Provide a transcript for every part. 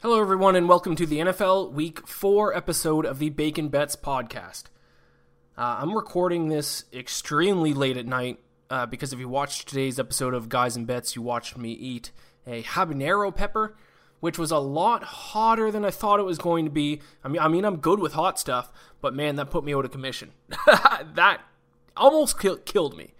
Hello, everyone, and welcome to the NFL Week 4 episode of the Bacon Bets podcast. Uh, I'm recording this extremely late at night uh, because if you watched today's episode of Guys and Bets, you watched me eat a habanero pepper, which was a lot hotter than I thought it was going to be. I mean, I mean, I'm good with hot stuff, but man, that put me out of commission. that almost kill- killed me.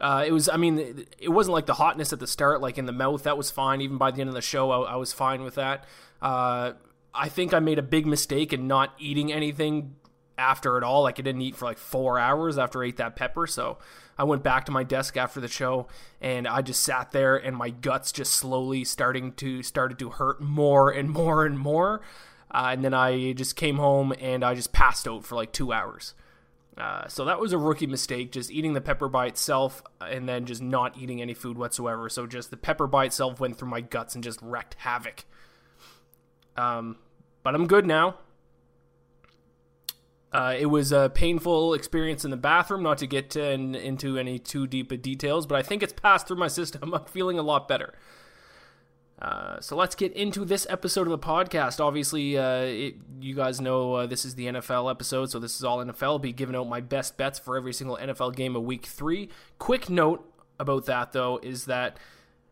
Uh, it was, I mean, it wasn't like the hotness at the start, like in the mouth. That was fine. Even by the end of the show, I, I was fine with that. Uh, I think I made a big mistake in not eating anything after it all. Like I didn't eat for like four hours after I ate that pepper. So I went back to my desk after the show and I just sat there and my guts just slowly starting to started to hurt more and more and more. Uh, and then I just came home and I just passed out for like two hours. Uh, so that was a rookie mistake, just eating the pepper by itself and then just not eating any food whatsoever. So just the pepper by itself went through my guts and just wrecked havoc. Um, but I'm good now. Uh, it was a painful experience in the bathroom, not to get to, in, into any too deep of details, but I think it's passed through my system. I'm feeling a lot better. Uh, so let's get into this episode of the podcast. Obviously, uh, it, you guys know uh, this is the NFL episode, so this is all NFL. I'll be giving out my best bets for every single NFL game of Week Three. Quick note about that, though, is that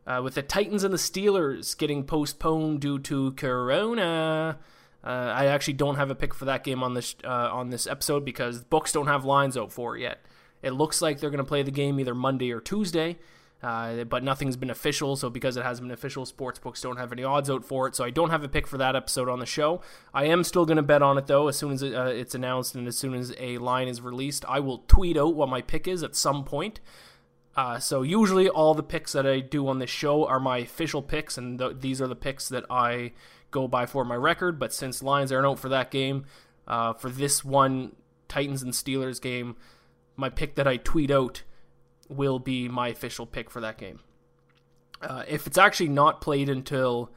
uh, with the Titans and the Steelers getting postponed due to Corona, uh, I actually don't have a pick for that game on this on this episode because books don't have lines out for it yet. It looks like they're going to play the game either Monday or Tuesday. Uh, but nothing's been official. So because it hasn't been official, sports books don't have any odds out for it. So I don't have a pick for that episode on the show. I am still going to bet on it though. As soon as uh, it's announced and as soon as a line is released, I will tweet out what my pick is at some point. Uh, so usually all the picks that I do on this show are my official picks, and th- these are the picks that I go by for my record. But since lines aren't out for that game, uh, for this one Titans and Steelers game, my pick that I tweet out will be my official pick for that game. Uh, if it's actually not played until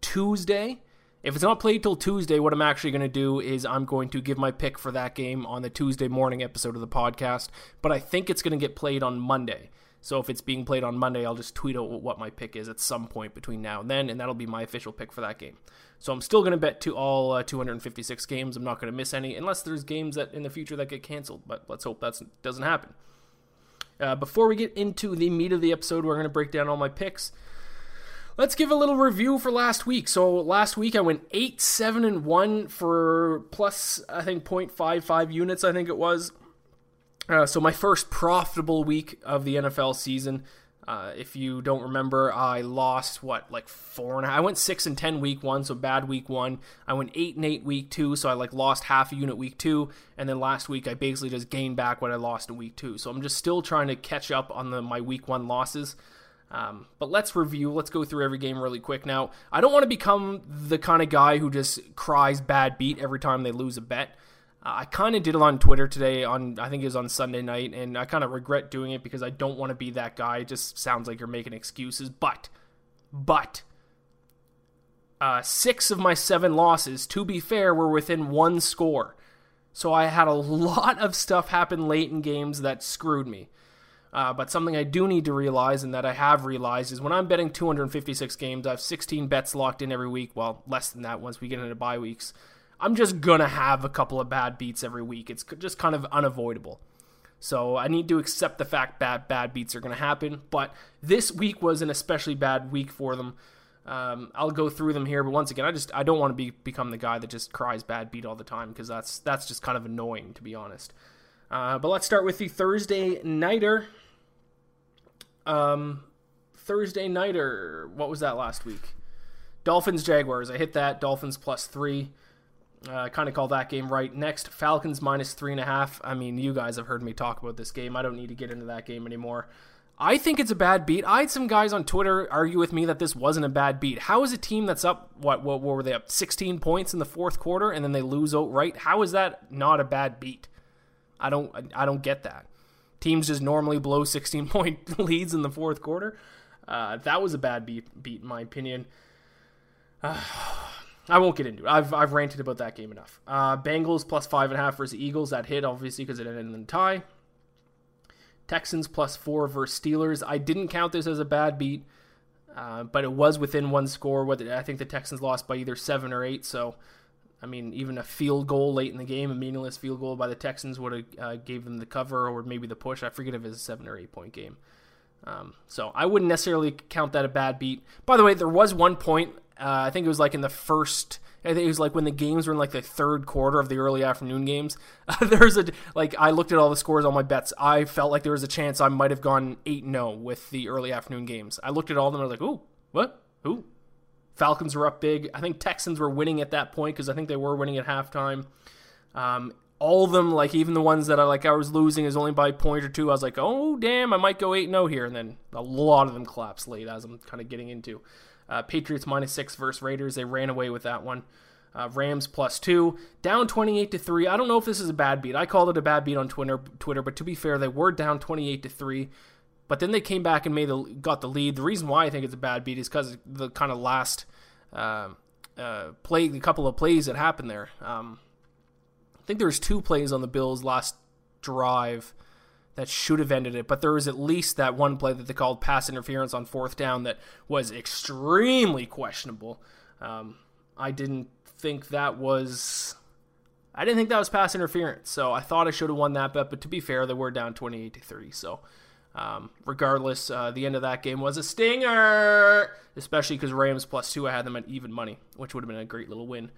Tuesday, if it's not played till Tuesday, what I'm actually going to do is I'm going to give my pick for that game on the Tuesday morning episode of the podcast. But I think it's going to get played on Monday. So if it's being played on Monday, I'll just tweet out what my pick is at some point between now and then, and that'll be my official pick for that game. So I'm still going to bet to all uh, 256 games. I'm not going to miss any, unless there's games that in the future that get canceled. But let's hope that doesn't happen. Uh, before we get into the meat of the episode, we're going to break down all my picks. Let's give a little review for last week. So last week I went eight, seven, and one for plus I think 0.55 units. I think it was. Uh, so my first profitable week of the NFL season. Uh, if you don't remember, I lost what like four and a half. I went six and ten week one, so bad week one. I went eight and eight week two, so I like lost half a unit week two, and then last week I basically just gained back what I lost in week two. So I'm just still trying to catch up on the my week one losses. Um, but let's review. Let's go through every game really quick. Now, I don't want to become the kind of guy who just cries bad beat every time they lose a bet. I kind of did it on Twitter today. On I think it was on Sunday night, and I kind of regret doing it because I don't want to be that guy. It just sounds like you're making excuses. But, but, uh, six of my seven losses, to be fair, were within one score. So I had a lot of stuff happen late in games that screwed me. Uh, but something I do need to realize, and that I have realized, is when I'm betting 256 games, I have 16 bets locked in every week. Well, less than that once we get into bye weeks. I'm just gonna have a couple of bad beats every week. It's just kind of unavoidable. So I need to accept the fact that bad beats are gonna happen. But this week was an especially bad week for them. Um, I'll go through them here, but once again, I just I don't want to be become the guy that just cries bad beat all the time because that's that's just kind of annoying to be honest. Uh, but let's start with the Thursday nighter. Um, Thursday nighter. What was that last week? Dolphins Jaguars. I hit that. Dolphins plus three. Uh, I kind of call that game right. Next, Falcons minus three and a half. I mean, you guys have heard me talk about this game. I don't need to get into that game anymore. I think it's a bad beat. I had some guys on Twitter argue with me that this wasn't a bad beat. How is a team that's up what what, what were they up 16 points in the fourth quarter and then they lose outright? How is that not a bad beat? I don't I don't get that. Teams just normally blow 16 point leads in the fourth quarter. Uh, that was a bad beat, beat in my opinion. Uh, I won't get into it. I've, I've ranted about that game enough. Uh, Bengals plus five and a half versus Eagles. That hit obviously because it ended in a tie. Texans plus four versus Steelers. I didn't count this as a bad beat, uh, but it was within one score. Whether I think the Texans lost by either seven or eight. So, I mean, even a field goal late in the game, a meaningless field goal by the Texans would have uh, gave them the cover or maybe the push. I forget if it was a seven or eight point game. Um, so I wouldn't necessarily count that a bad beat. By the way, there was one point. Uh, I think it was like in the first I think it was like when the games were in like the third quarter of the early afternoon games. There's a like I looked at all the scores on my bets. I felt like there was a chance I might have gone eight 0 with the early afternoon games. I looked at all of them. and I was like, ooh, what? Who? Falcons were up big. I think Texans were winning at that point because I think they were winning at halftime. Um, all of them, like even the ones that I like, I was losing is only by point or two. I was like, oh damn, I might go eight 0 here, and then a lot of them collapsed late as I'm kind of getting into. Uh, Patriots minus six versus Raiders. They ran away with that one. Uh, Rams plus two, down 28 to three. I don't know if this is a bad beat. I called it a bad beat on Twitter, Twitter, but to be fair, they were down 28 to three. But then they came back and made the got the lead. The reason why I think it's a bad beat is because the kind of last uh, uh, play, the couple of plays that happened there. Um, I think there was two plays on the Bills' last drive that should have ended it, but there was at least that one play that they called pass interference on fourth down that was extremely questionable. Um, I didn't think that was. I didn't think that was pass interference, so I thought I should have won that bet. But to be fair, they were down twenty-eight to three. So, um, regardless, uh, the end of that game was a stinger, especially because Rams plus two. I had them at even money, which would have been a great little win.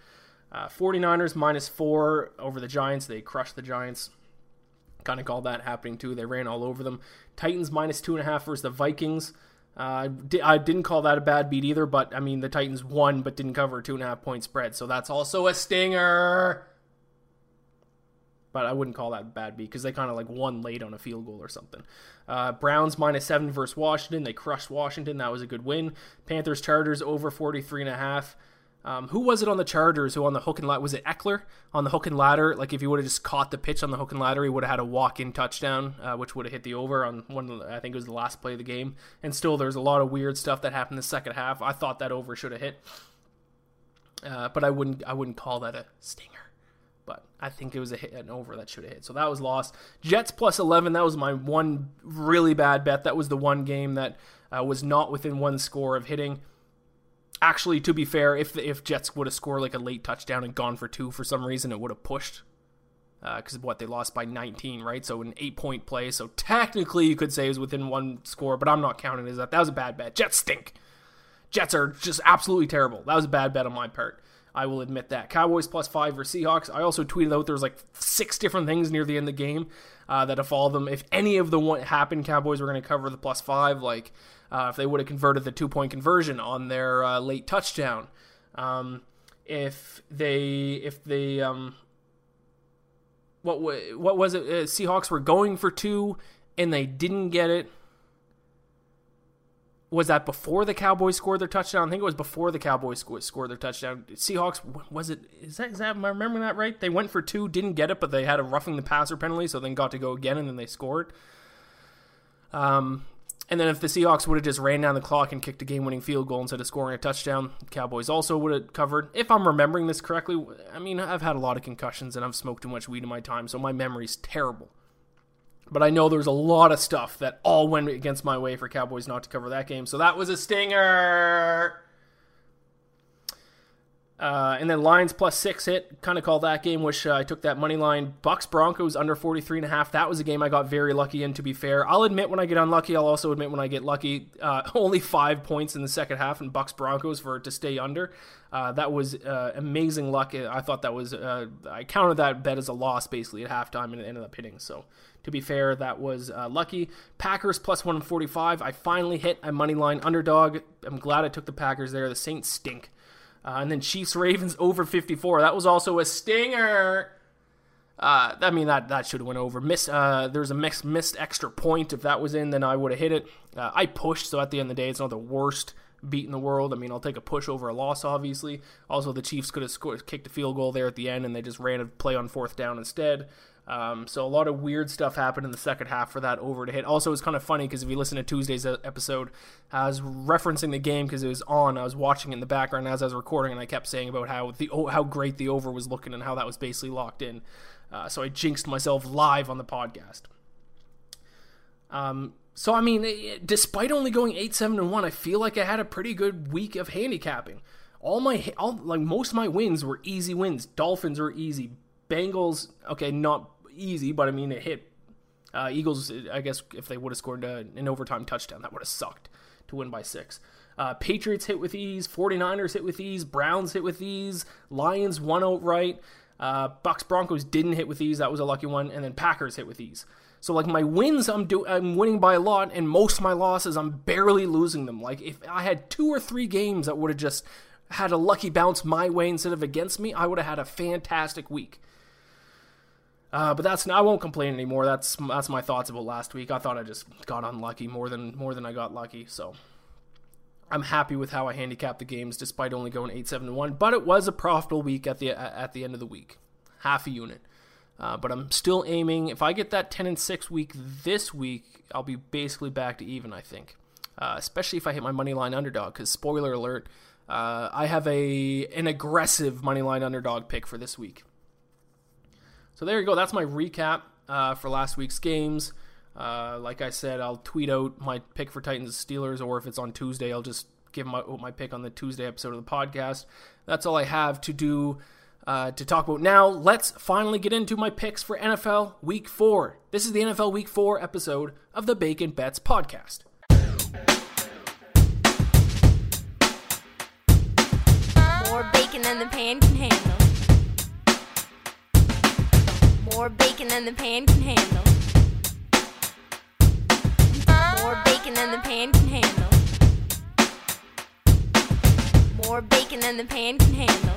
Uh, 49ers minus four over the Giants. They crushed the Giants. Kind of called that happening too. They ran all over them. Titans minus two and a half versus the Vikings. Uh, I didn't call that a bad beat either, but I mean the Titans won but didn't cover two and a half point spread, so that's also a stinger. But I wouldn't call that a bad beat because they kind of like won late on a field goal or something. Uh, Browns minus seven versus Washington. They crushed Washington. That was a good win. Panthers Chargers over 43 and a half. Um, who was it on the Chargers who on the hook and ladder? Was it Ekeler on the hook and ladder? Like if he would have just caught the pitch on the hook and ladder, he would have had a walk-in touchdown, uh, which would have hit the over on one. The, I think it was the last play of the game. And still, there's a lot of weird stuff that happened the second half. I thought that over should have hit, uh, but I wouldn't. I wouldn't call that a stinger. But I think it was a hit, an over that should have hit. So that was lost. Jets plus 11. That was my one really bad bet. That was the one game that uh, was not within one score of hitting actually, to be fair, if if Jets would have scored like a late touchdown and gone for two for some reason, it would have pushed. Because uh, what they lost by 19, right? So an eight point play. So technically, you could say it was within one score, but I'm not counting as that. That was a bad bet. Jets stink. Jets are just absolutely terrible. That was a bad bet on my part. I will admit that. Cowboys plus five for Seahawks. I also tweeted out there was like six different things near the end of the game uh, that if all of them, if any of the one happened, Cowboys were going to cover the plus five. Like uh, if they would have converted the two point conversion on their uh, late touchdown, um, if they if they um, what what was it? Uh, Seahawks were going for two and they didn't get it. Was that before the Cowboys scored their touchdown? I think it was before the Cowboys scored their touchdown. Seahawks was it? Is that is that? Am I remembering that right? They went for two, didn't get it, but they had a roughing the passer penalty, so then got to go again, and then they scored. Um, and then if the Seahawks would have just ran down the clock and kicked a game-winning field goal instead of scoring a touchdown, Cowboys also would have covered. If I'm remembering this correctly, I mean I've had a lot of concussions and I've smoked too much weed in my time, so my memory's terrible. But I know there's a lot of stuff that all went against my way for Cowboys not to cover that game, so that was a stinger. Uh, and then Lions plus six hit. Kind of call that game. Wish uh, I took that money line. Bucks Broncos under 43 and a half. That was a game I got very lucky in. To be fair, I'll admit when I get unlucky. I'll also admit when I get lucky. Uh, only five points in the second half and Bucks Broncos for it to stay under. Uh, that was uh, amazing luck. I thought that was. Uh, I counted that bet as a loss basically at halftime, and it ended up hitting. So to be fair, that was lucky. Packers plus 145. I finally hit a money line underdog. I'm glad I took the Packers there. The Saints stink. Uh, and then Chiefs Ravens over 54. That was also a stinger. Uh, I mean that that should have went over. Miss, uh, there's a missed missed extra point. If that was in, then I would have hit it. Uh, I pushed, so at the end of the day, it's not the worst beat in the world. I mean, I'll take a push over a loss, obviously. Also, the Chiefs could have scored, kicked a field goal there at the end, and they just ran a play on fourth down instead. Um, so a lot of weird stuff happened in the second half for that over to hit. Also, it's kind of funny because if you listen to Tuesday's episode, I was referencing the game because it was on. I was watching it in the background as I was recording, and I kept saying about how the how great the over was looking and how that was basically locked in. Uh, so I jinxed myself live on the podcast. Um, so I mean, despite only going eight seven and one, I feel like I had a pretty good week of handicapping. All my all like most of my wins were easy wins. Dolphins were easy. Bengals, okay, not easy, but I mean it hit. Uh, Eagles, I guess if they would have scored a, an overtime touchdown, that would have sucked to win by six. Uh, Patriots hit with ease. 49ers hit with ease. Browns hit with ease. Lions won outright. Uh, Bucks Broncos didn't hit with ease. That was a lucky one. And then Packers hit with ease. So like my wins, I'm do I'm winning by a lot, and most of my losses, I'm barely losing them. Like if I had two or three games that would have just had a lucky bounce my way instead of against me, I would have had a fantastic week. Uh, but that's I won't complain anymore. That's that's my thoughts about last week. I thought I just got unlucky more than more than I got lucky. So I'm happy with how I handicapped the games despite only going 8 7 1. But it was a profitable week at the at the end of the week, half a unit. Uh, but I'm still aiming. If I get that 10 and 6 week this week, I'll be basically back to even. I think, uh, especially if I hit my money line underdog. Because spoiler alert, uh, I have a an aggressive money line underdog pick for this week. So there you go. That's my recap uh, for last week's games. Uh, like I said, I'll tweet out my pick for Titans Steelers, or if it's on Tuesday, I'll just give my my pick on the Tuesday episode of the podcast. That's all I have to do uh, to talk about now. Let's finally get into my picks for NFL Week Four. This is the NFL Week Four episode of the Bacon Bets podcast. More bacon than the pan can handle. More bacon than the pan can handle. More bacon than the pan can handle. More bacon than the pan can handle.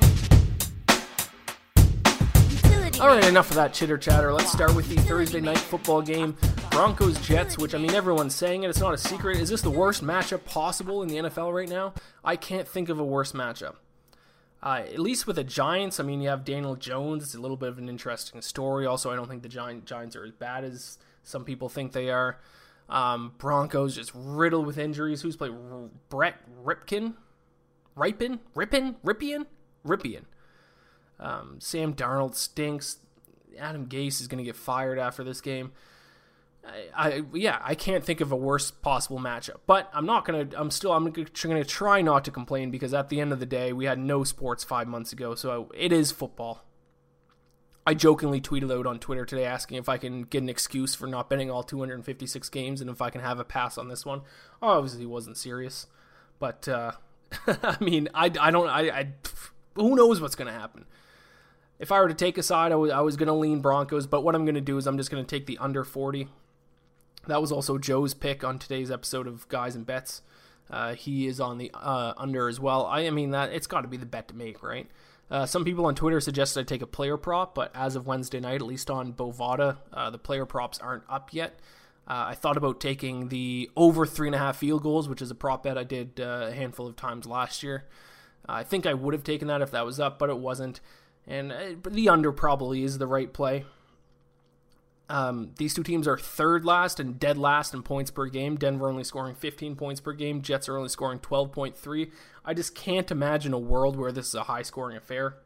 All right, enough of that chitter chatter. Let's start with the Thursday night football game, Broncos Jets. Which I mean, everyone's saying it. It's not a secret. Is this the worst matchup possible in the NFL right now? I can't think of a worse matchup. Uh, at least with the Giants, I mean, you have Daniel Jones. It's a little bit of an interesting story. Also, I don't think the Giant, Giants are as bad as some people think they are. Um, Broncos just riddled with injuries. Who's played? R- Brett Ripkin? Ripin? Ripin? Ripien? Ripien. Um, Sam Darnold stinks. Adam Gase is going to get fired after this game. I, I, yeah, I can't think of a worse possible matchup. But I'm not gonna. I'm still. I'm gonna try not to complain because at the end of the day, we had no sports five months ago, so it is football. I jokingly tweeted out on Twitter today asking if I can get an excuse for not betting all 256 games and if I can have a pass on this one. Obviously, he wasn't serious, but uh, I mean, I, I don't. I, I who knows what's gonna happen. If I were to take a side, I was, I was going to lean Broncos, but what I'm going to do is I'm just going to take the under 40. That was also Joe's pick on today's episode of Guys and Bets. Uh, he is on the uh, under as well. I, I mean that it's got to be the bet to make, right? Uh, some people on Twitter suggested I take a player prop, but as of Wednesday night, at least on Bovada, uh, the player props aren't up yet. Uh, I thought about taking the over three and a half field goals, which is a prop bet I did uh, a handful of times last year. I think I would have taken that if that was up, but it wasn't. And the under probably is the right play. Um, these two teams are third last and dead last in points per game. Denver only scoring 15 points per game. Jets are only scoring 12.3. I just can't imagine a world where this is a high scoring affair.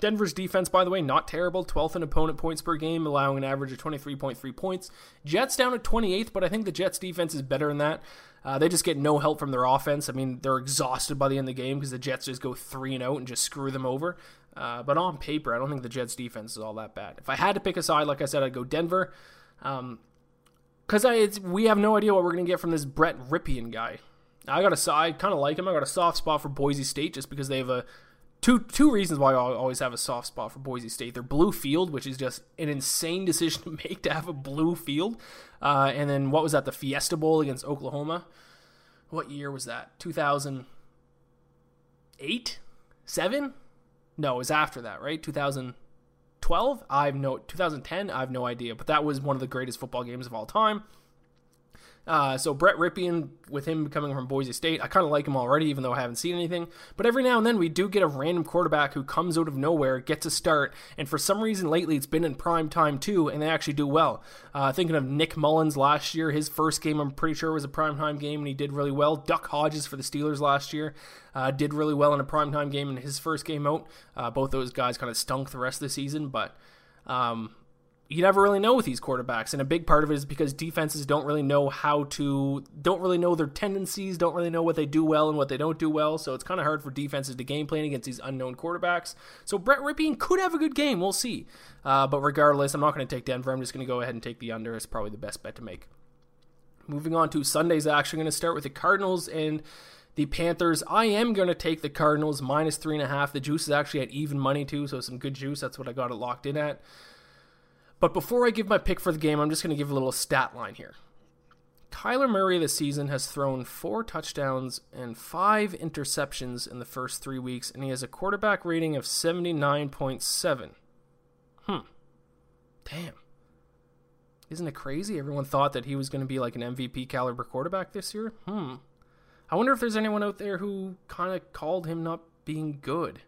Denver's defense, by the way, not terrible. 12th in opponent points per game, allowing an average of 23.3 points. Jets down at 28th, but I think the Jets defense is better than that. Uh, they just get no help from their offense. I mean, they're exhausted by the end of the game because the Jets just go 3 and out and just screw them over. Uh, but on paper, I don't think the Jets defense is all that bad. If I had to pick a side, like I said, I'd go Denver. Because um, we have no idea what we're going to get from this Brett Rypien guy. I got a side, kind of like him. I got a soft spot for Boise State just because they have a two two reasons why I always have a soft spot for Boise State. Their blue field, which is just an insane decision to make to have a blue field, uh, and then what was that? The Fiesta Bowl against Oklahoma. What year was that? Two thousand eight, seven? No, it was after that, right? 2012. 2012, I have no 2010, I have no idea, but that was one of the greatest football games of all time. Uh, so Brett Rypien, with him coming from Boise State, I kind of like him already, even though I haven't seen anything. But every now and then we do get a random quarterback who comes out of nowhere, gets a start, and for some reason lately it's been in prime time too, and they actually do well. Uh, thinking of Nick Mullens last year, his first game I'm pretty sure was a prime time game, and he did really well. Duck Hodges for the Steelers last year uh, did really well in a prime time game in his first game out. Uh, both those guys kind of stunk the rest of the season, but. Um, you never really know with these quarterbacks and a big part of it is because defenses don't really know how to don't really know their tendencies don't really know what they do well and what they don't do well so it's kind of hard for defenses to game plan against these unknown quarterbacks so brett rypien could have a good game we'll see uh, but regardless i'm not going to take denver i'm just going to go ahead and take the under it's probably the best bet to make moving on to sunday's action i'm going to start with the cardinals and the Panthers, I am going to take the Cardinals minus three and a half. The juice is actually at even money too, so some good juice. That's what I got it locked in at. But before I give my pick for the game, I'm just going to give a little stat line here. Kyler Murray this season has thrown four touchdowns and five interceptions in the first three weeks, and he has a quarterback rating of 79.7. Hmm. Damn. Isn't it crazy? Everyone thought that he was going to be like an MVP caliber quarterback this year. Hmm. I wonder if there's anyone out there who kind of called him not being good.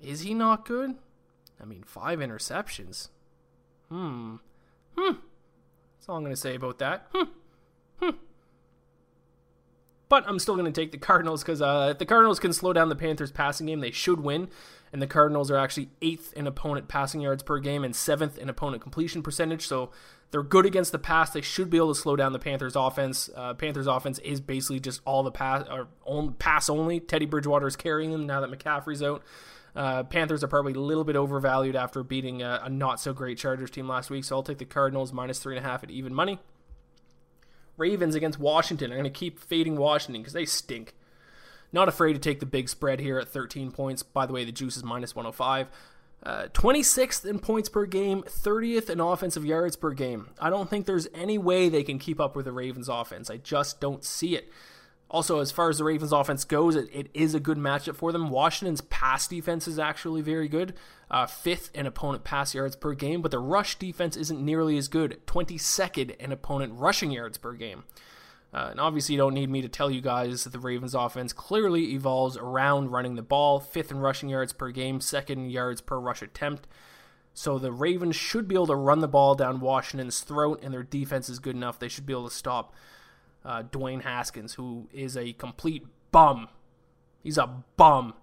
Is he not good? I mean, five interceptions. Hmm. Hmm. That's all I'm going to say about that. Hmm. Hmm. But I'm still going to take the Cardinals because uh, if the Cardinals can slow down the Panthers' passing game, they should win. And the Cardinals are actually eighth in opponent passing yards per game and seventh in opponent completion percentage. So they're good against the pass. They should be able to slow down the Panthers' offense. Uh, Panthers' offense is basically just all the pass or pass only. Teddy Bridgewater is carrying them now that McCaffrey's out. Uh, Panthers are probably a little bit overvalued after beating a, a not so great Chargers team last week, so I'll take the Cardinals minus three and a half at even money. Ravens against Washington. I'm going to keep fading Washington because they stink. Not afraid to take the big spread here at 13 points. By the way, the juice is minus 105. Uh, 26th in points per game, 30th in offensive yards per game. I don't think there's any way they can keep up with the Ravens offense. I just don't see it. Also, as far as the Ravens offense goes, it, it is a good matchup for them. Washington's pass defense is actually very good, uh, fifth in opponent pass yards per game, but the rush defense isn't nearly as good, 22nd in opponent rushing yards per game. Uh, and obviously, you don't need me to tell you guys that the Ravens offense clearly evolves around running the ball, fifth in rushing yards per game, second yards per rush attempt. So the Ravens should be able to run the ball down Washington's throat, and their defense is good enough. They should be able to stop uh, Dwayne Haskins, who is a complete bum. He's a bum.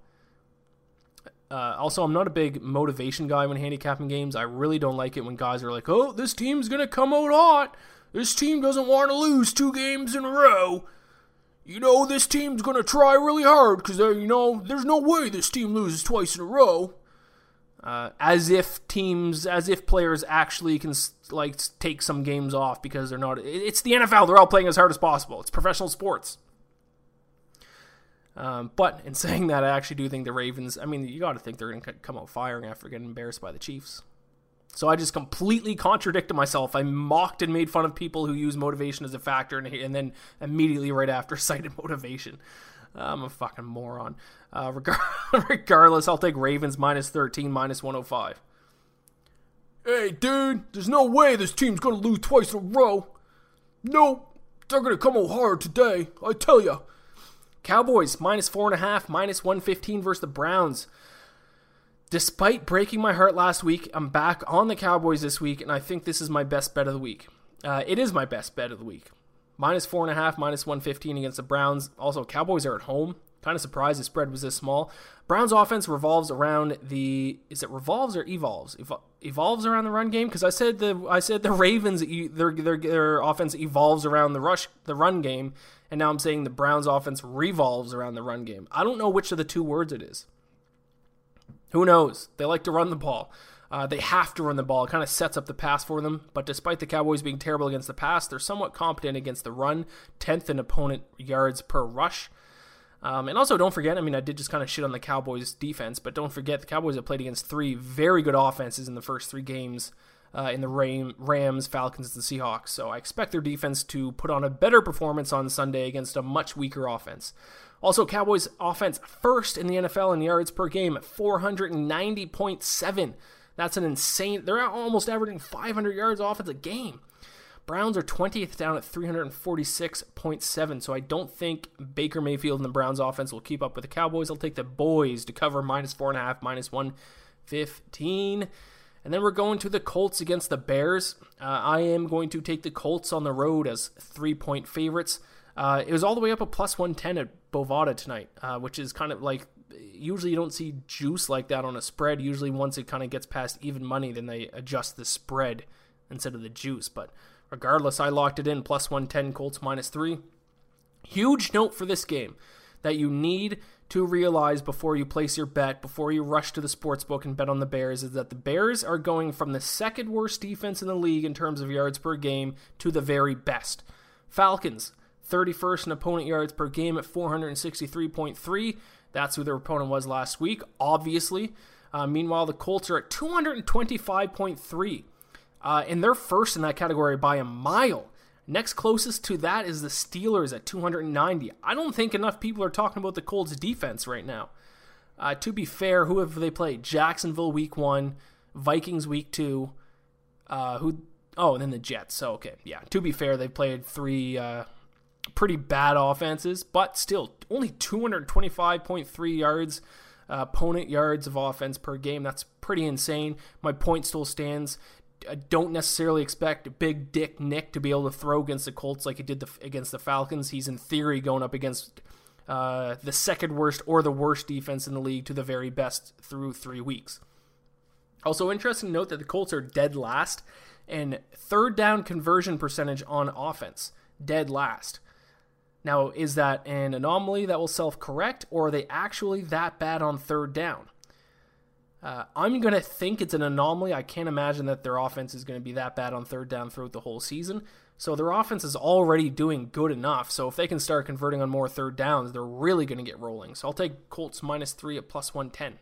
Uh, also, I'm not a big motivation guy when handicapping games. I really don't like it when guys are like, oh, this team's going to come out hot. This team doesn't want to lose two games in a row. You know, this team's going to try really hard because, you know, there's no way this team loses twice in a row. Uh, as if teams, as if players actually can like take some games off because they're not. It's the NFL; they're all playing as hard as possible. It's professional sports. Um, but in saying that, I actually do think the Ravens. I mean, you got to think they're going to come out firing after getting embarrassed by the Chiefs. So I just completely contradicted myself. I mocked and made fun of people who use motivation as a factor, and, and then immediately right after cited motivation. I'm a fucking moron. Uh, regardless, I'll take Ravens minus 13, minus 105. Hey, dude, there's no way this team's gonna lose twice in a row. Nope, they're gonna come out hard today, I tell ya. Cowboys minus four and a half, minus 115 versus the Browns. Despite breaking my heart last week, I'm back on the Cowboys this week, and I think this is my best bet of the week. Uh, it is my best bet of the week minus four and a half, minus 115 against the Browns. Also, Cowboys are at home. Kind of surprised the spread was this small. Browns offense revolves around the is it revolves or evolves? evolves around the run game because I said the I said the Ravens their, their their offense evolves around the rush the run game, and now I'm saying the Browns offense revolves around the run game. I don't know which of the two words it is. Who knows? They like to run the ball. Uh, they have to run the ball. It kind of sets up the pass for them. But despite the Cowboys being terrible against the pass, they're somewhat competent against the run, 10th in opponent yards per rush. Um, and also, don't forget, I mean, I did just kind of shit on the Cowboys' defense, but don't forget the Cowboys have played against three very good offenses in the first three games uh, in the Ram- Rams, Falcons, and Seahawks. So I expect their defense to put on a better performance on Sunday against a much weaker offense. Also, Cowboys' offense first in the NFL in yards per game at 490.7. That's an insane. They're almost averaging 500 yards off offense a game. Browns are 20th down at 346.7, so I don't think Baker Mayfield and the Browns offense will keep up with the Cowboys. I'll take the boys to cover minus 4.5, minus 115. And then we're going to the Colts against the Bears. Uh, I am going to take the Colts on the road as three point favorites. Uh, it was all the way up a plus 110 at Bovada tonight, uh, which is kind of like usually you don't see juice like that on a spread. Usually, once it kind of gets past even money, then they adjust the spread instead of the juice. But regardless, I locked it in plus 110 Colts minus three. Huge note for this game that you need to realize before you place your bet, before you rush to the sports book and bet on the Bears, is that the Bears are going from the second worst defense in the league in terms of yards per game to the very best. Falcons, 31st in opponent yards per game at 463.3. That's who their opponent was last week, obviously. Uh, meanwhile, the Colts are at 225.3. Uh, and they're first in that category by a mile. Next closest to that is the Steelers at 290. I don't think enough people are talking about the Colts defense right now. Uh, to be fair, who have they played? Jacksonville week one, Vikings week two. Uh, who? Oh, and then the Jets. So okay, yeah. To be fair, they've played three uh, pretty bad offenses, but still only 225.3 yards, uh, opponent yards of offense per game. That's pretty insane. My point still stands. I don't necessarily expect Big Dick Nick to be able to throw against the Colts like he did the, against the Falcons. He's in theory going up against uh, the second worst or the worst defense in the league to the very best through three weeks. Also, interesting to note that the Colts are dead last and third down conversion percentage on offense, dead last. Now, is that an anomaly that will self correct, or are they actually that bad on third down? Uh, I'm going to think it's an anomaly. I can't imagine that their offense is going to be that bad on third down throughout the whole season. So their offense is already doing good enough. So if they can start converting on more third downs, they're really going to get rolling. So I'll take Colts minus three at plus 110.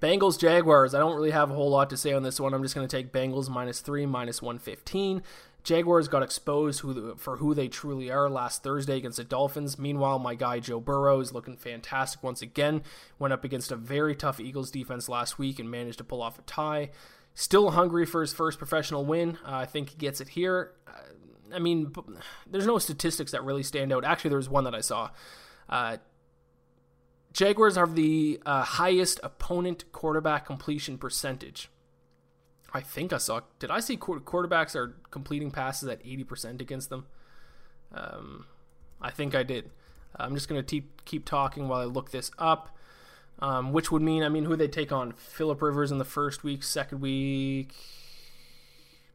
Bengals Jaguars. I don't really have a whole lot to say on this one. I'm just going to take Bengals minus three, minus 115. Jaguars got exposed who, for who they truly are last Thursday against the Dolphins. Meanwhile, my guy Joe Burrow is looking fantastic once again. Went up against a very tough Eagles defense last week and managed to pull off a tie. Still hungry for his first professional win. Uh, I think he gets it here. Uh, I mean, there's no statistics that really stand out. Actually, there was one that I saw. Uh, Jaguars have the uh, highest opponent quarterback completion percentage I think I saw. Did I see quarterbacks are completing passes at 80% against them? Um, I think I did. I'm just going to keep keep talking while I look this up. Um, which would mean, I mean, who they take on? Philip Rivers in the first week, second week,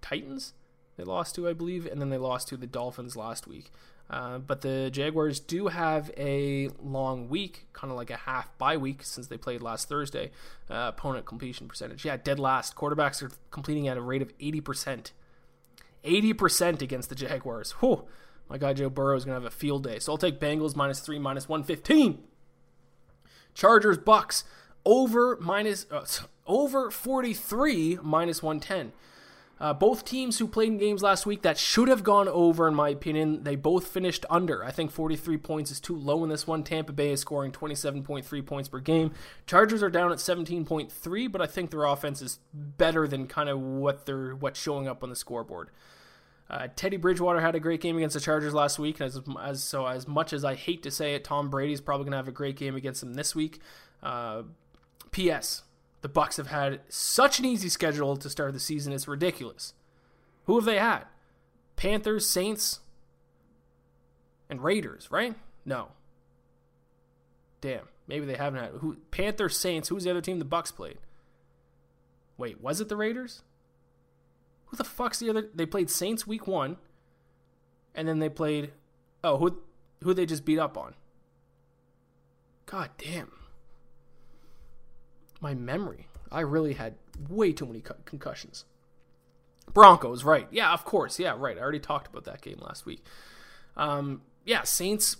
Titans. They lost to, I believe, and then they lost to the Dolphins last week. Uh, but the Jaguars do have a long week, kind of like a half bye week since they played last Thursday. Uh, opponent completion percentage. Yeah, dead last. Quarterbacks are completing at a rate of 80%. 80% against the Jaguars. Whew. My guy Joe Burrow is going to have a field day. So I'll take Bengals minus 3, minus 115. Chargers, Bucks, over minus, uh, over 43, minus 110. Uh, both teams who played in games last week that should have gone over, in my opinion, they both finished under. I think 43 points is too low in this one. Tampa Bay is scoring 27.3 points per game. Chargers are down at 17.3, but I think their offense is better than kind of what they're what's showing up on the scoreboard. Uh, Teddy Bridgewater had a great game against the Chargers last week, and as, as so as much as I hate to say it, Tom Brady's probably going to have a great game against them this week. Uh, P.S the Bucks have had such an easy schedule to start the season. It's ridiculous. Who have they had? Panthers, Saints, and Raiders, right? No. Damn, maybe they haven't had who Panthers, Saints. Who's the other team the Bucks played? Wait, was it the Raiders? Who the fuck's the other? They played Saints week one, and then they played. Oh, who who they just beat up on? God damn my memory. I really had way too many concussions. Broncos, right? Yeah, of course. Yeah, right. I already talked about that game last week. Um, yeah, Saints,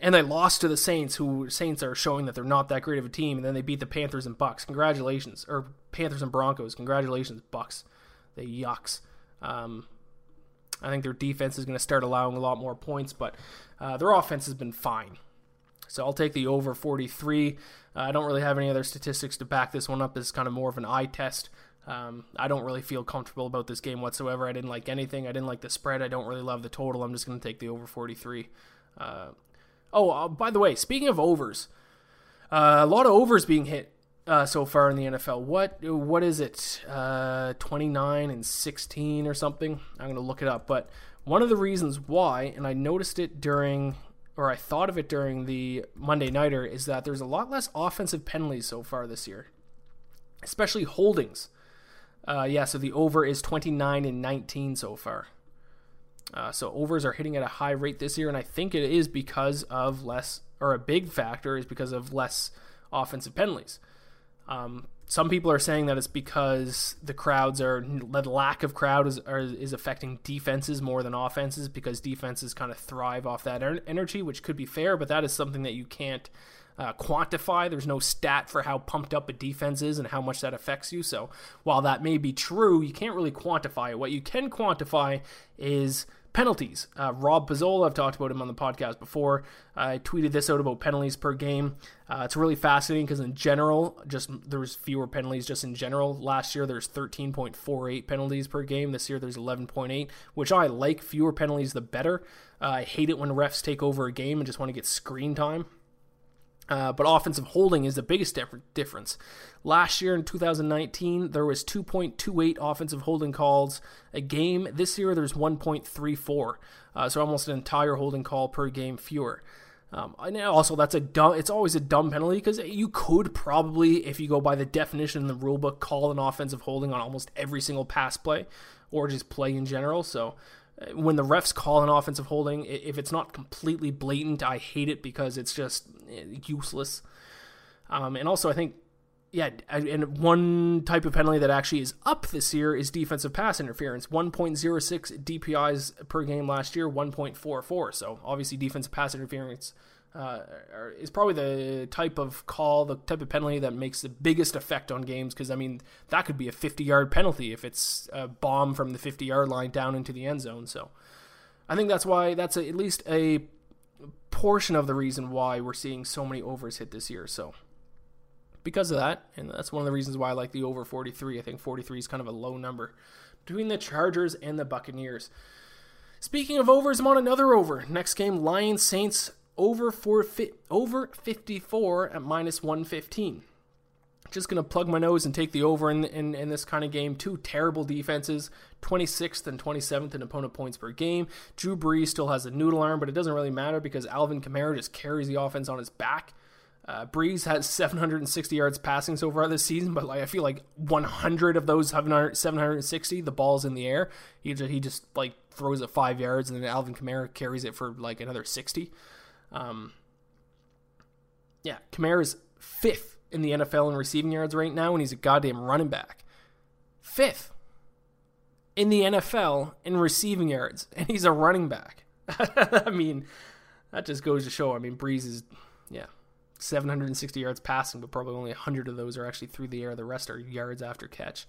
and they lost to the Saints, who Saints are showing that they're not that great of a team, and then they beat the Panthers and Bucks. Congratulations, or Panthers and Broncos. Congratulations, Bucks. They yucks. Um, I think their defense is going to start allowing a lot more points, but uh, their offense has been fine. So I'll take the over 43. Uh, I don't really have any other statistics to back this one up. Is kind of more of an eye test. Um, I don't really feel comfortable about this game whatsoever. I didn't like anything. I didn't like the spread. I don't really love the total. I'm just going to take the over 43. Uh, oh, uh, by the way, speaking of overs, uh, a lot of overs being hit uh, so far in the NFL. What what is it? Uh, 29 and 16 or something. I'm going to look it up. But one of the reasons why, and I noticed it during, or I thought of it during the Monday Nighter, is that there's a lot less offensive penalties so far this year, especially holdings. Uh, yeah, so the over is 29 and 19 so far. Uh, so overs are hitting at a high rate this year, and I think it is because of less, or a big factor is because of less offensive penalties. Um, some people are saying that it's because the crowds are the lack of crowd is are, is affecting defenses more than offenses because defenses kind of thrive off that energy, which could be fair, but that is something that you can't uh, quantify. There's no stat for how pumped up a defense is and how much that affects you. So while that may be true, you can't really quantify it. What you can quantify is penalties. Uh, Rob Pizzola, I've talked about him on the podcast before. I tweeted this out about penalties per game. Uh, it's really fascinating because in general, just there's fewer penalties just in general. Last year there's 13.48 penalties per game. This year there's 11.8, which I like. Fewer penalties the better. Uh, I hate it when refs take over a game and just want to get screen time. Uh, but offensive holding is the biggest difference. Last year in 2019, there was 2.28 offensive holding calls a game. This year, there's 1.34, uh, so almost an entire holding call per game fewer. Um, and also, that's a dumb. It's always a dumb penalty because you could probably, if you go by the definition in the rulebook, call an offensive holding on almost every single pass play or just play in general. So when the refs call an offensive holding, if it's not completely blatant, I hate it because it's just eh, useless. Um, and also, I think, yeah, and one type of penalty that actually is up this year is defensive pass interference. 1.06 DPIs per game last year, 1.44. So obviously, defensive pass interference uh, is probably the type of call, the type of penalty that makes the biggest effect on games. Because I mean, that could be a 50-yard penalty if it's a bomb from the 50-yard line down into the end zone. So, I think that's why that's a, at least a portion of the reason why we're seeing so many overs hit this year. So, because of that, and that's one of the reasons why I like the over 43. I think 43 is kind of a low number between the Chargers and the Buccaneers. Speaking of overs, I'm on another over. Next game, Lions Saints over four fi- over 54 at minus 115. Just going to plug my nose and take the over in, in, in this kind of game. Two terrible defenses, 26th and 27th in opponent points per game. Drew Brees still has a noodle arm, but it doesn't really matter because Alvin Kamara just carries the offense on his back. Uh, Brees has 760 yards passing so far this season, but like I feel like 100 of those 760, the ball's in the air. He just, he just like throws it five yards, and then Alvin Kamara carries it for like another 60. Um, yeah, Kamara's fifth in the NFL in receiving yards right now, and he's a goddamn running back. Fifth in the NFL in receiving yards, and he's a running back. I mean, that just goes to show. I mean, Brees is, yeah, 760 yards passing, but probably only 100 of those are actually through the air. The rest are yards after catch.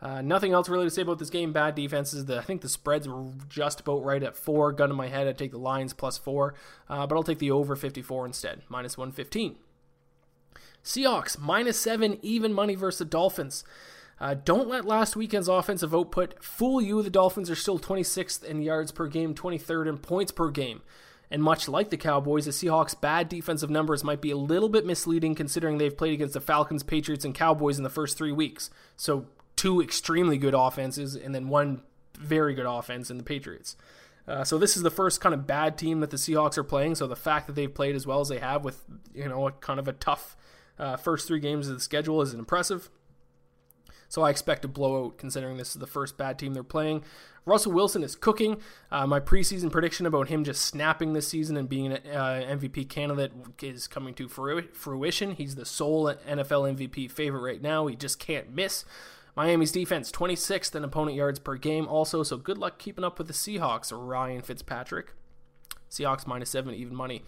Uh, nothing else really to say about this game. Bad defenses. The, I think the spreads were just about right at four. Gun in my head, I'd take the Lions plus four, uh, but I'll take the over 54 instead, minus 115. Seahawks minus seven, even money versus the Dolphins. Uh, don't let last weekend's offensive output fool you. The Dolphins are still 26th in yards per game, 23rd in points per game. And much like the Cowboys, the Seahawks' bad defensive numbers might be a little bit misleading considering they've played against the Falcons, Patriots, and Cowboys in the first three weeks. So two extremely good offenses and then one very good offense in the Patriots. Uh, so this is the first kind of bad team that the Seahawks are playing. So the fact that they've played as well as they have with you know a kind of a tough uh, first three games of the schedule is impressive. So I expect a blowout considering this is the first bad team they're playing. Russell Wilson is cooking. Uh, my preseason prediction about him just snapping this season and being an uh, MVP candidate is coming to fruition. He's the sole NFL MVP favorite right now. He just can't miss. Miami's defense, 26th in opponent yards per game, also, so good luck keeping up with the Seahawks, Ryan Fitzpatrick. Seahawks minus seven, even money.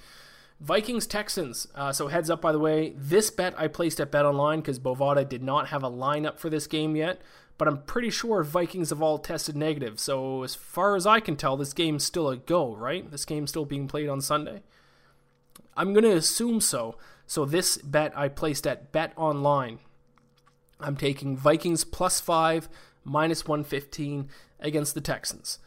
Vikings Texans. Uh, so heads up, by the way, this bet I placed at Bet Online because Bovada did not have a lineup for this game yet, but I'm pretty sure Vikings have all tested negative. So as far as I can tell, this game's still a go, right? This game's still being played on Sunday. I'm to assume so. So this bet I placed at Bet Online. I'm taking Vikings plus five, minus 115 against the Texans.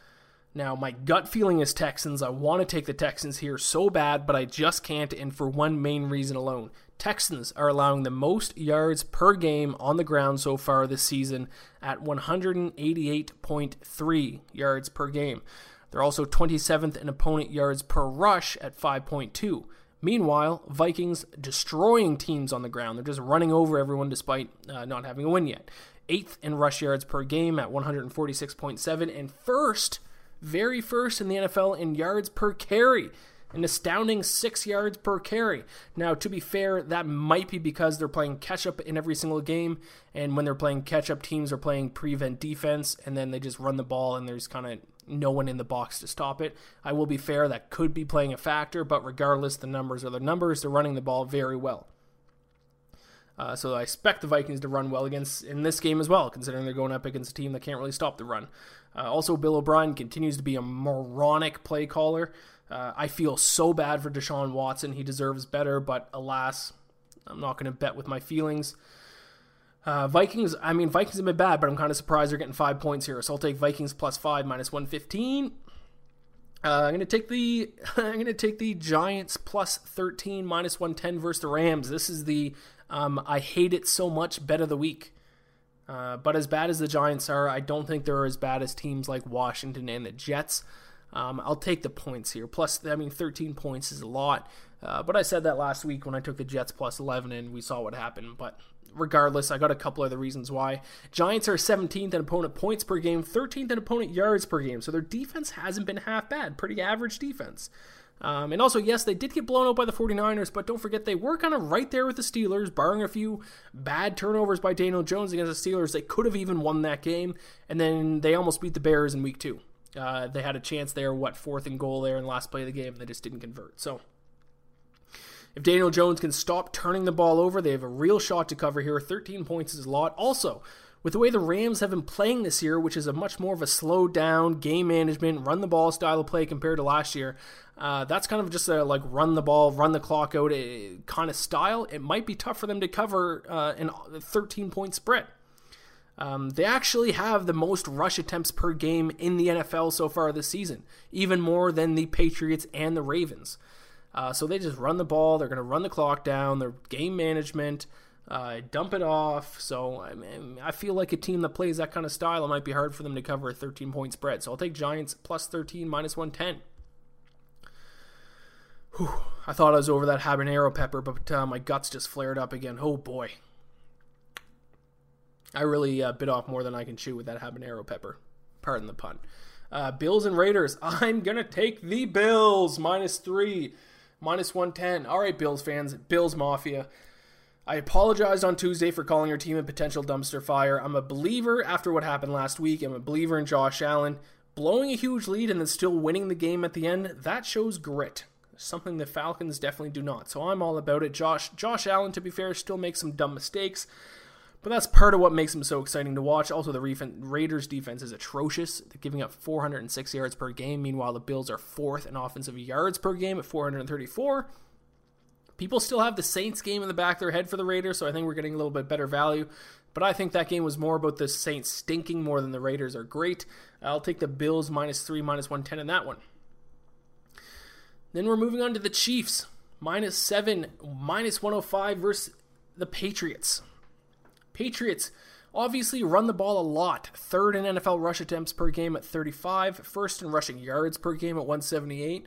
Now, my gut feeling is Texans. I want to take the Texans here so bad, but I just can't, and for one main reason alone. Texans are allowing the most yards per game on the ground so far this season at 188.3 yards per game. They're also 27th in opponent yards per rush at 5.2. Meanwhile, Vikings destroying teams on the ground. They're just running over everyone despite uh, not having a win yet. Eighth in rush yards per game at 146.7, and first, very first in the NFL in yards per carry an astounding six yards per carry. Now, to be fair, that might be because they're playing catch up in every single game, and when they're playing catch up, teams are playing prevent defense, and then they just run the ball, and there's kind of no one in the box to stop it. I will be fair, that could be playing a factor, but regardless, the numbers are the numbers. They're running the ball very well. Uh, so I expect the Vikings to run well against in this game as well, considering they're going up against a team that can't really stop the run. Uh, also, Bill O'Brien continues to be a moronic play caller. Uh, I feel so bad for Deshaun Watson. He deserves better, but alas, I'm not going to bet with my feelings. Uh, Vikings, I mean, Vikings have been bad, but I'm kind of surprised they're getting five points here. So I'll take Vikings plus five minus 115. Uh, I'm gonna take the I'm gonna take the Giants plus 13 minus 110 versus the Rams. This is the um, I hate it so much bet of the week. Uh, but as bad as the Giants are, I don't think they're as bad as teams like Washington and the Jets. Um, I'll take the points here. Plus, I mean, 13 points is a lot. Uh, but I said that last week when I took the Jets plus 11 and we saw what happened. But regardless, I got a couple other reasons why. Giants are 17th in opponent points per game, 13th in opponent yards per game. So their defense hasn't been half bad. Pretty average defense. Um, and also, yes, they did get blown out by the 49ers, but don't forget they were kind of right there with the Steelers, barring a few bad turnovers by Daniel Jones against the Steelers. They could have even won that game, and then they almost beat the Bears in week two. Uh, they had a chance there, what, fourth and goal there in the last play of the game, and they just didn't convert. So, if Daniel Jones can stop turning the ball over, they have a real shot to cover here. 13 points is a lot. Also, with the way the Rams have been playing this year, which is a much more of a slow down game management, run the ball style of play compared to last year, uh, that's kind of just a like run the ball, run the clock out uh, kind of style. It might be tough for them to cover uh, a 13 point spread. Um, they actually have the most rush attempts per game in the NFL so far this season, even more than the Patriots and the Ravens. Uh, so they just run the ball. They're going to run the clock down. Their game management, uh, dump it off. So I, mean, I feel like a team that plays that kind of style, it might be hard for them to cover a 13 point spread. So I'll take Giants plus 13 minus 110. Whew, I thought I was over that habanero pepper, but uh, my guts just flared up again. Oh boy. I really uh, bit off more than I can chew with that habanero pepper. Pardon the pun. Uh, Bills and Raiders. I'm going to take the Bills minus three, minus 110. All right, Bills fans, Bills Mafia. I apologized on Tuesday for calling your team a potential dumpster fire. I'm a believer after what happened last week. I'm a believer in Josh Allen. Blowing a huge lead and then still winning the game at the end, that shows grit. Something the Falcons definitely do not. So I'm all about it. Josh Josh Allen, to be fair, still makes some dumb mistakes. But that's part of what makes him so exciting to watch. Also, the Raiders defense is atrocious. They're giving up 406 yards per game. Meanwhile, the Bills are fourth in offensive yards per game at 434. People still have the Saints game in the back of their head for the Raiders, so I think we're getting a little bit better value. But I think that game was more about the Saints stinking more than the Raiders are great. I'll take the Bills minus three, minus 110 in that one. Then we're moving on to the Chiefs. Minus seven, minus 105 versus the Patriots. Patriots obviously run the ball a lot. Third in NFL rush attempts per game at 35, first in rushing yards per game at 178.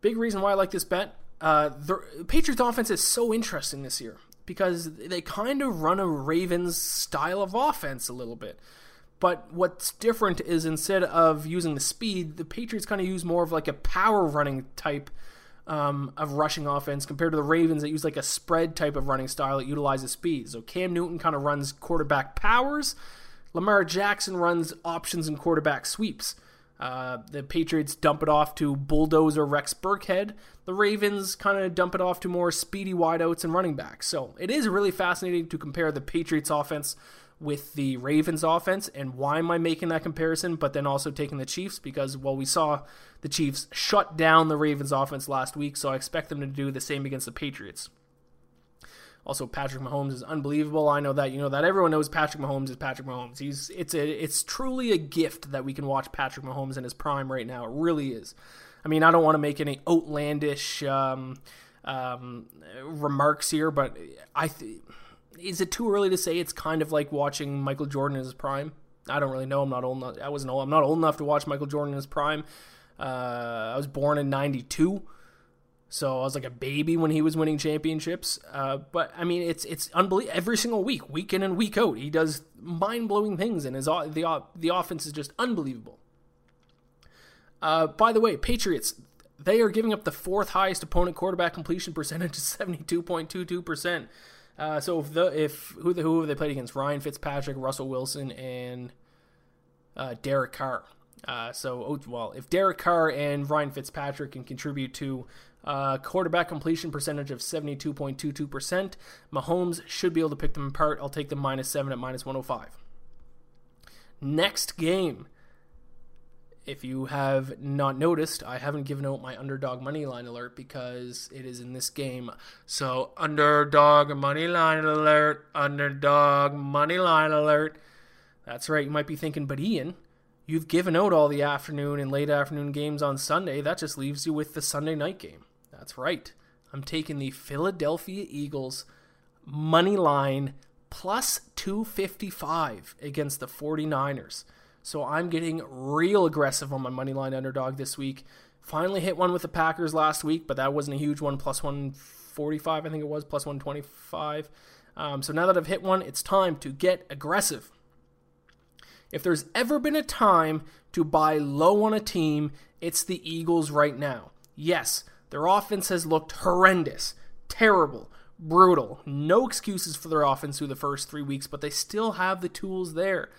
Big reason why I like this bet. Uh, the Patriots offense is so interesting this year because they kind of run a Ravens style of offense a little bit. But what's different is instead of using the speed, the Patriots kind of use more of like a power running type um, of rushing offense compared to the Ravens that use like a spread type of running style that utilizes speed. So Cam Newton kind of runs quarterback powers. Lamar Jackson runs options and quarterback sweeps. Uh, the Patriots dump it off to bulldozer Rex Burkhead. The Ravens kind of dump it off to more speedy wideouts and running backs. So it is really fascinating to compare the Patriots offense with the Ravens offense. And why am I making that comparison? But then also taking the Chiefs because, well, we saw the Chiefs shut down the Ravens offense last week, so I expect them to do the same against the Patriots. Also, Patrick Mahomes is unbelievable. I know that you know that everyone knows Patrick Mahomes is Patrick Mahomes. He's it's a it's truly a gift that we can watch Patrick Mahomes in his prime right now. It really is. I mean, I don't want to make any outlandish um, um, remarks here, but I is it too early to say it's kind of like watching Michael Jordan in his prime? I don't really know. I'm not old. Enough, I wasn't old. I'm not old enough to watch Michael Jordan in his prime. Uh, I was born in '92. So I was like a baby when he was winning championships. Uh, but I mean, it's it's unbelievable. Every single week, week in and week out, he does mind blowing things, and his the the offense is just unbelievable. Uh, by the way, Patriots they are giving up the fourth highest opponent quarterback completion percentage, seventy two point two two percent. Uh, so if the if who the who have they played against? Ryan Fitzpatrick, Russell Wilson, and uh, Derek Carr. Uh, so, oh, well, if Derek Carr and Ryan Fitzpatrick can contribute to uh, quarterback completion percentage of 72.22%. Mahomes should be able to pick them apart. I'll take the minus 7 at minus 105. Next game. If you have not noticed, I haven't given out my underdog money line alert because it is in this game. So, underdog money line alert, underdog money line alert. That's right, you might be thinking, but Ian, you've given out all the afternoon and late afternoon games on Sunday. That just leaves you with the Sunday night game. That's right. I'm taking the Philadelphia Eagles money line plus 255 against the 49ers. So I'm getting real aggressive on my money line underdog this week. Finally hit one with the Packers last week, but that wasn't a huge one. Plus 145, I think it was, plus 125. Um, so now that I've hit one, it's time to get aggressive. If there's ever been a time to buy low on a team, it's the Eagles right now. Yes, their offense has looked horrendous, terrible, brutal. No excuses for their offense through the first three weeks, but they still have the tools there.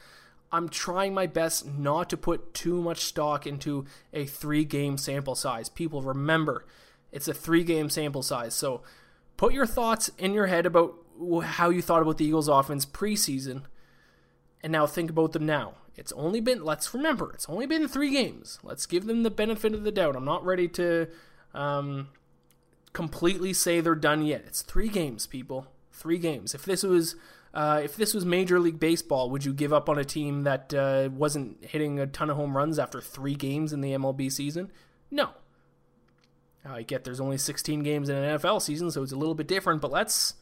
I'm trying my best not to put too much stock into a three game sample size. People, remember, it's a three game sample size. So put your thoughts in your head about how you thought about the Eagles' offense preseason, and now think about them now. It's only been, let's remember, it's only been three games. Let's give them the benefit of the doubt. I'm not ready to um, completely say they're done yet. It's three games, people. Three games. If this was uh, if this was Major League Baseball, would you give up on a team that uh, wasn't hitting a ton of home runs after three games in the MLB season? No. I get there's only 16 games in an NFL season, so it's a little bit different. But let's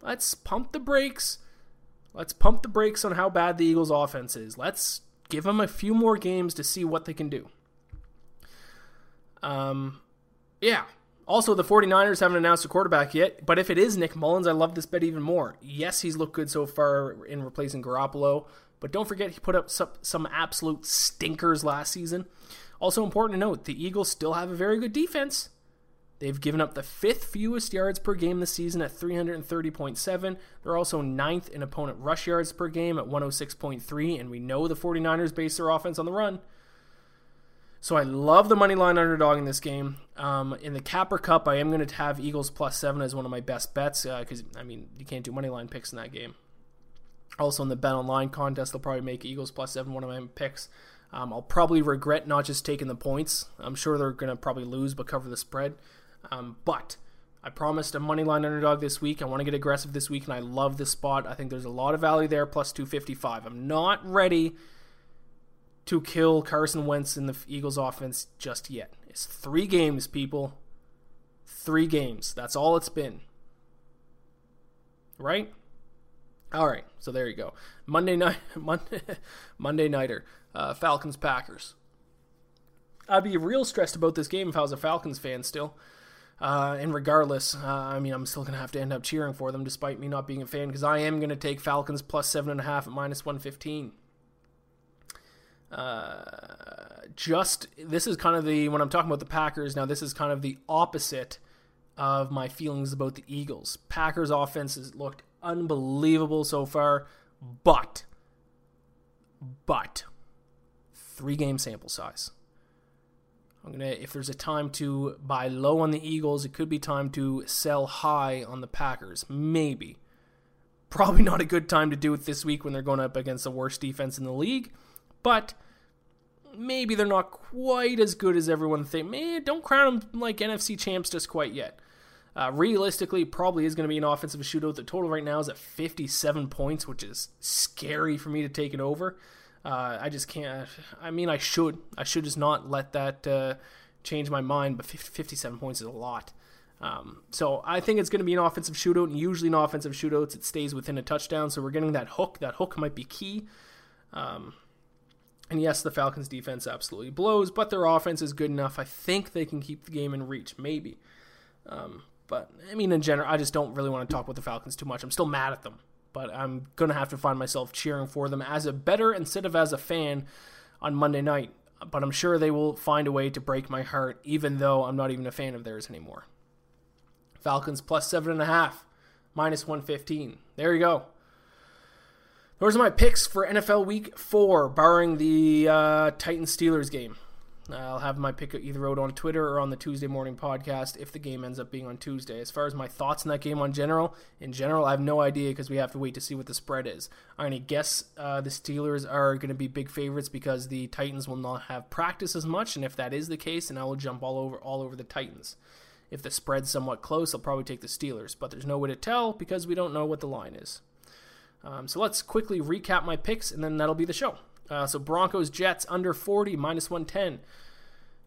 let's pump the brakes. Let's pump the brakes on how bad the Eagles' offense is. Let's give them a few more games to see what they can do. Um, yeah. Also, the 49ers haven't announced a quarterback yet, but if it is Nick Mullens, I love this bet even more. Yes, he's looked good so far in replacing Garoppolo, but don't forget he put up some, some absolute stinkers last season. Also, important to note, the Eagles still have a very good defense. They've given up the fifth fewest yards per game this season at 330.7. They're also ninth in opponent rush yards per game at 106.3, and we know the 49ers base their offense on the run. So I love the money line underdog in this game. Um, in the Capper Cup, I am going to have Eagles plus seven as one of my best bets because uh, I mean you can't do money line picks in that game. Also in the Bet Online contest, they'll probably make Eagles plus seven one of my picks. Um, I'll probably regret not just taking the points. I'm sure they're going to probably lose but cover the spread. Um, but I promised a money line underdog this week. I want to get aggressive this week, and I love this spot. I think there's a lot of value there, plus 255. I'm not ready to kill Carson Wentz in the Eagles offense just yet. It's three games, people. Three games. That's all it's been. Right? All right. So there you go. Monday night Monday Monday nighter. Uh, Falcons Packers. I'd be real stressed about this game if I was a Falcons fan still. Uh, and regardless, uh, I mean, I'm still going to have to end up cheering for them despite me not being a fan because I am going to take Falcons plus 7.5 at minus 115 Uh, just this is kind of the when I'm talking about the Packers now this is kind of the opposite of my feelings about the Eagles. Packers offense has looked unbelievable so far, but but three game sample size. I'm gonna if there's a time to buy low on the Eagles, it could be time to sell high on the Packers, maybe. Probably not a good time to do it this week when they're going up against the worst defense in the league, but maybe they're not quite as good as everyone thinks. Man, don't crown them like NFC champs just quite yet. Uh, realistically, probably is going to be an offensive shootout. The total right now is at 57 points, which is scary for me to take it over. Uh, I just can't. I mean, I should. I should just not let that uh, change my mind, but 50, 57 points is a lot. Um, so I think it's going to be an offensive shootout, and usually in offensive shootouts, it stays within a touchdown. So we're getting that hook. That hook might be key. Um, and yes, the Falcons' defense absolutely blows, but their offense is good enough. I think they can keep the game in reach, maybe. Um, but I mean, in general, I just don't really want to talk about the Falcons too much. I'm still mad at them, but I'm gonna have to find myself cheering for them as a better instead of as a fan on Monday night. But I'm sure they will find a way to break my heart, even though I'm not even a fan of theirs anymore. Falcons plus seven and a half, minus 115. There you go. Those are my picks for NFL Week 4, barring the uh, Titans Steelers game. I'll have my pick either out on Twitter or on the Tuesday morning podcast if the game ends up being on Tuesday. As far as my thoughts on that game on general, in general, I have no idea because we have to wait to see what the spread is. Going to guess uh, the Steelers are going to be big favorites because the Titans will not have practice as much, and if that is the case, then I will jump all over all over the Titans. If the spread's somewhat close, I'll probably take the Steelers, but there's no way to tell because we don't know what the line is. Um, so let's quickly recap my picks, and then that'll be the show. Uh, so Broncos, Jets under 40, minus 110.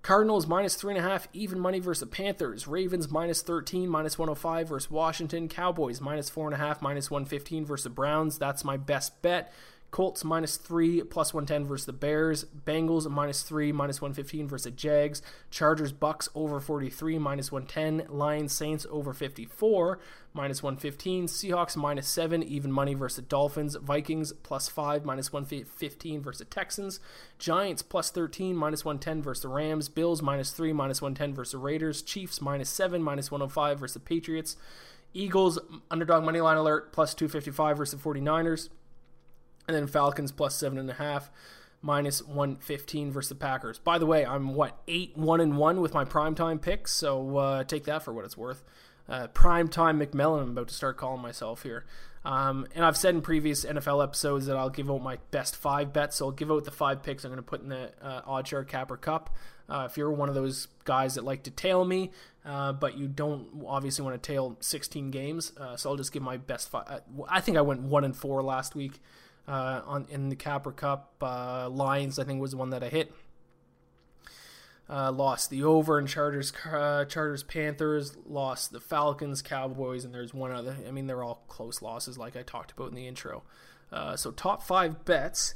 Cardinals minus 3.5, even money versus the Panthers. Ravens minus 13, minus 105 versus Washington. Cowboys minus 4.5, minus 115 versus Browns. That's my best bet. Colts minus 3, plus 110 versus the Bears. Bengals minus 3, minus 115 versus the Jags. Chargers, Bucks over 43, minus 110. Lions, Saints over 54, minus 115. Seahawks minus 7, even money versus the Dolphins. Vikings plus 5, minus 115 versus the Texans. Giants plus 13, minus 110 versus the Rams. Bills minus 3, minus 110 versus the Raiders. Chiefs minus 7, minus 105 versus the Patriots. Eagles, underdog money line alert, plus 255 versus the 49ers. And then Falcons plus seven and a half, minus one fifteen versus the Packers. By the way, I'm what eight one and one with my primetime picks, so uh, take that for what it's worth. Uh, primetime McMillan, I'm about to start calling myself here. Um, and I've said in previous NFL episodes that I'll give out my best five bets. So I'll give out the five picks I'm going to put in the uh, OddsShark Capper Cup. Uh, if you're one of those guys that like to tail me, uh, but you don't obviously want to tail 16 games, uh, so I'll just give my best five. Uh, I think I went one and four last week uh, on in the Capper Cup. Uh, Lions, I think, was the one that I hit. Uh, lost the over and Chargers, uh, Chargers, Panthers. Lost the Falcons, Cowboys, and there's one other. I mean, they're all close losses, like I talked about in the intro. Uh, so top five bets.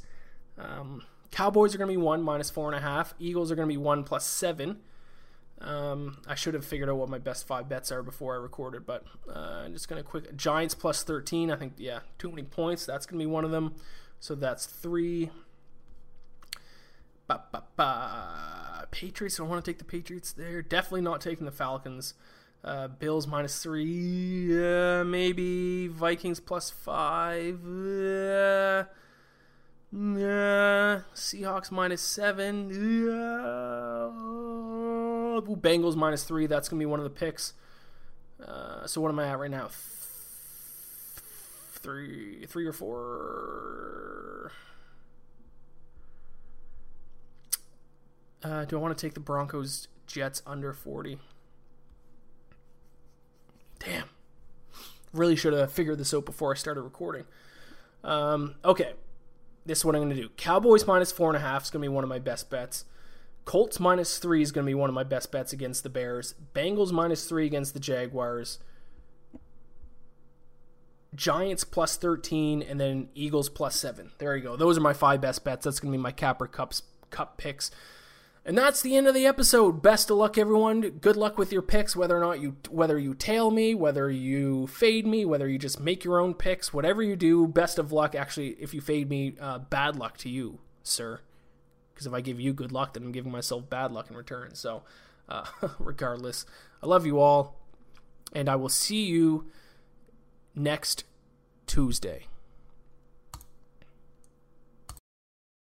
Um, Cowboys are going to be one minus four and a half. Eagles are going to be one plus seven. Um, I should have figured out what my best five bets are before I recorded, but uh, I'm just gonna quick Giants plus 13. I think yeah, too many points. That's gonna be one of them. So that's three. Ba, ba, ba. Patriots. I want to take the Patriots there. Definitely not taking the Falcons. Uh, Bills minus three. Uh, maybe Vikings plus five. Uh, Seahawks minus seven. Ooh, Bengals minus three. That's gonna be one of the picks. Uh, so what am I at right now? Three, three or four. Uh, do I want to take the Broncos Jets under forty? Damn. Really should have figured this out before I started recording. Um, okay, this is what I'm going to do. Cowboys minus four and a half is going to be one of my best bets. Colts minus three is going to be one of my best bets against the Bears. Bengals minus three against the Jaguars. Giants plus 13, and then Eagles plus seven. There you go. Those are my five best bets. That's going to be my Capper Cups Cup picks. And that's the end of the episode. Best of luck, everyone. Good luck with your picks, whether or not you whether you tail me, whether you fade me, whether you just make your own picks, whatever you do. Best of luck. Actually, if you fade me, uh, bad luck to you, sir. Because if I give you good luck, then I'm giving myself bad luck in return. So, uh, regardless, I love you all, and I will see you next Tuesday.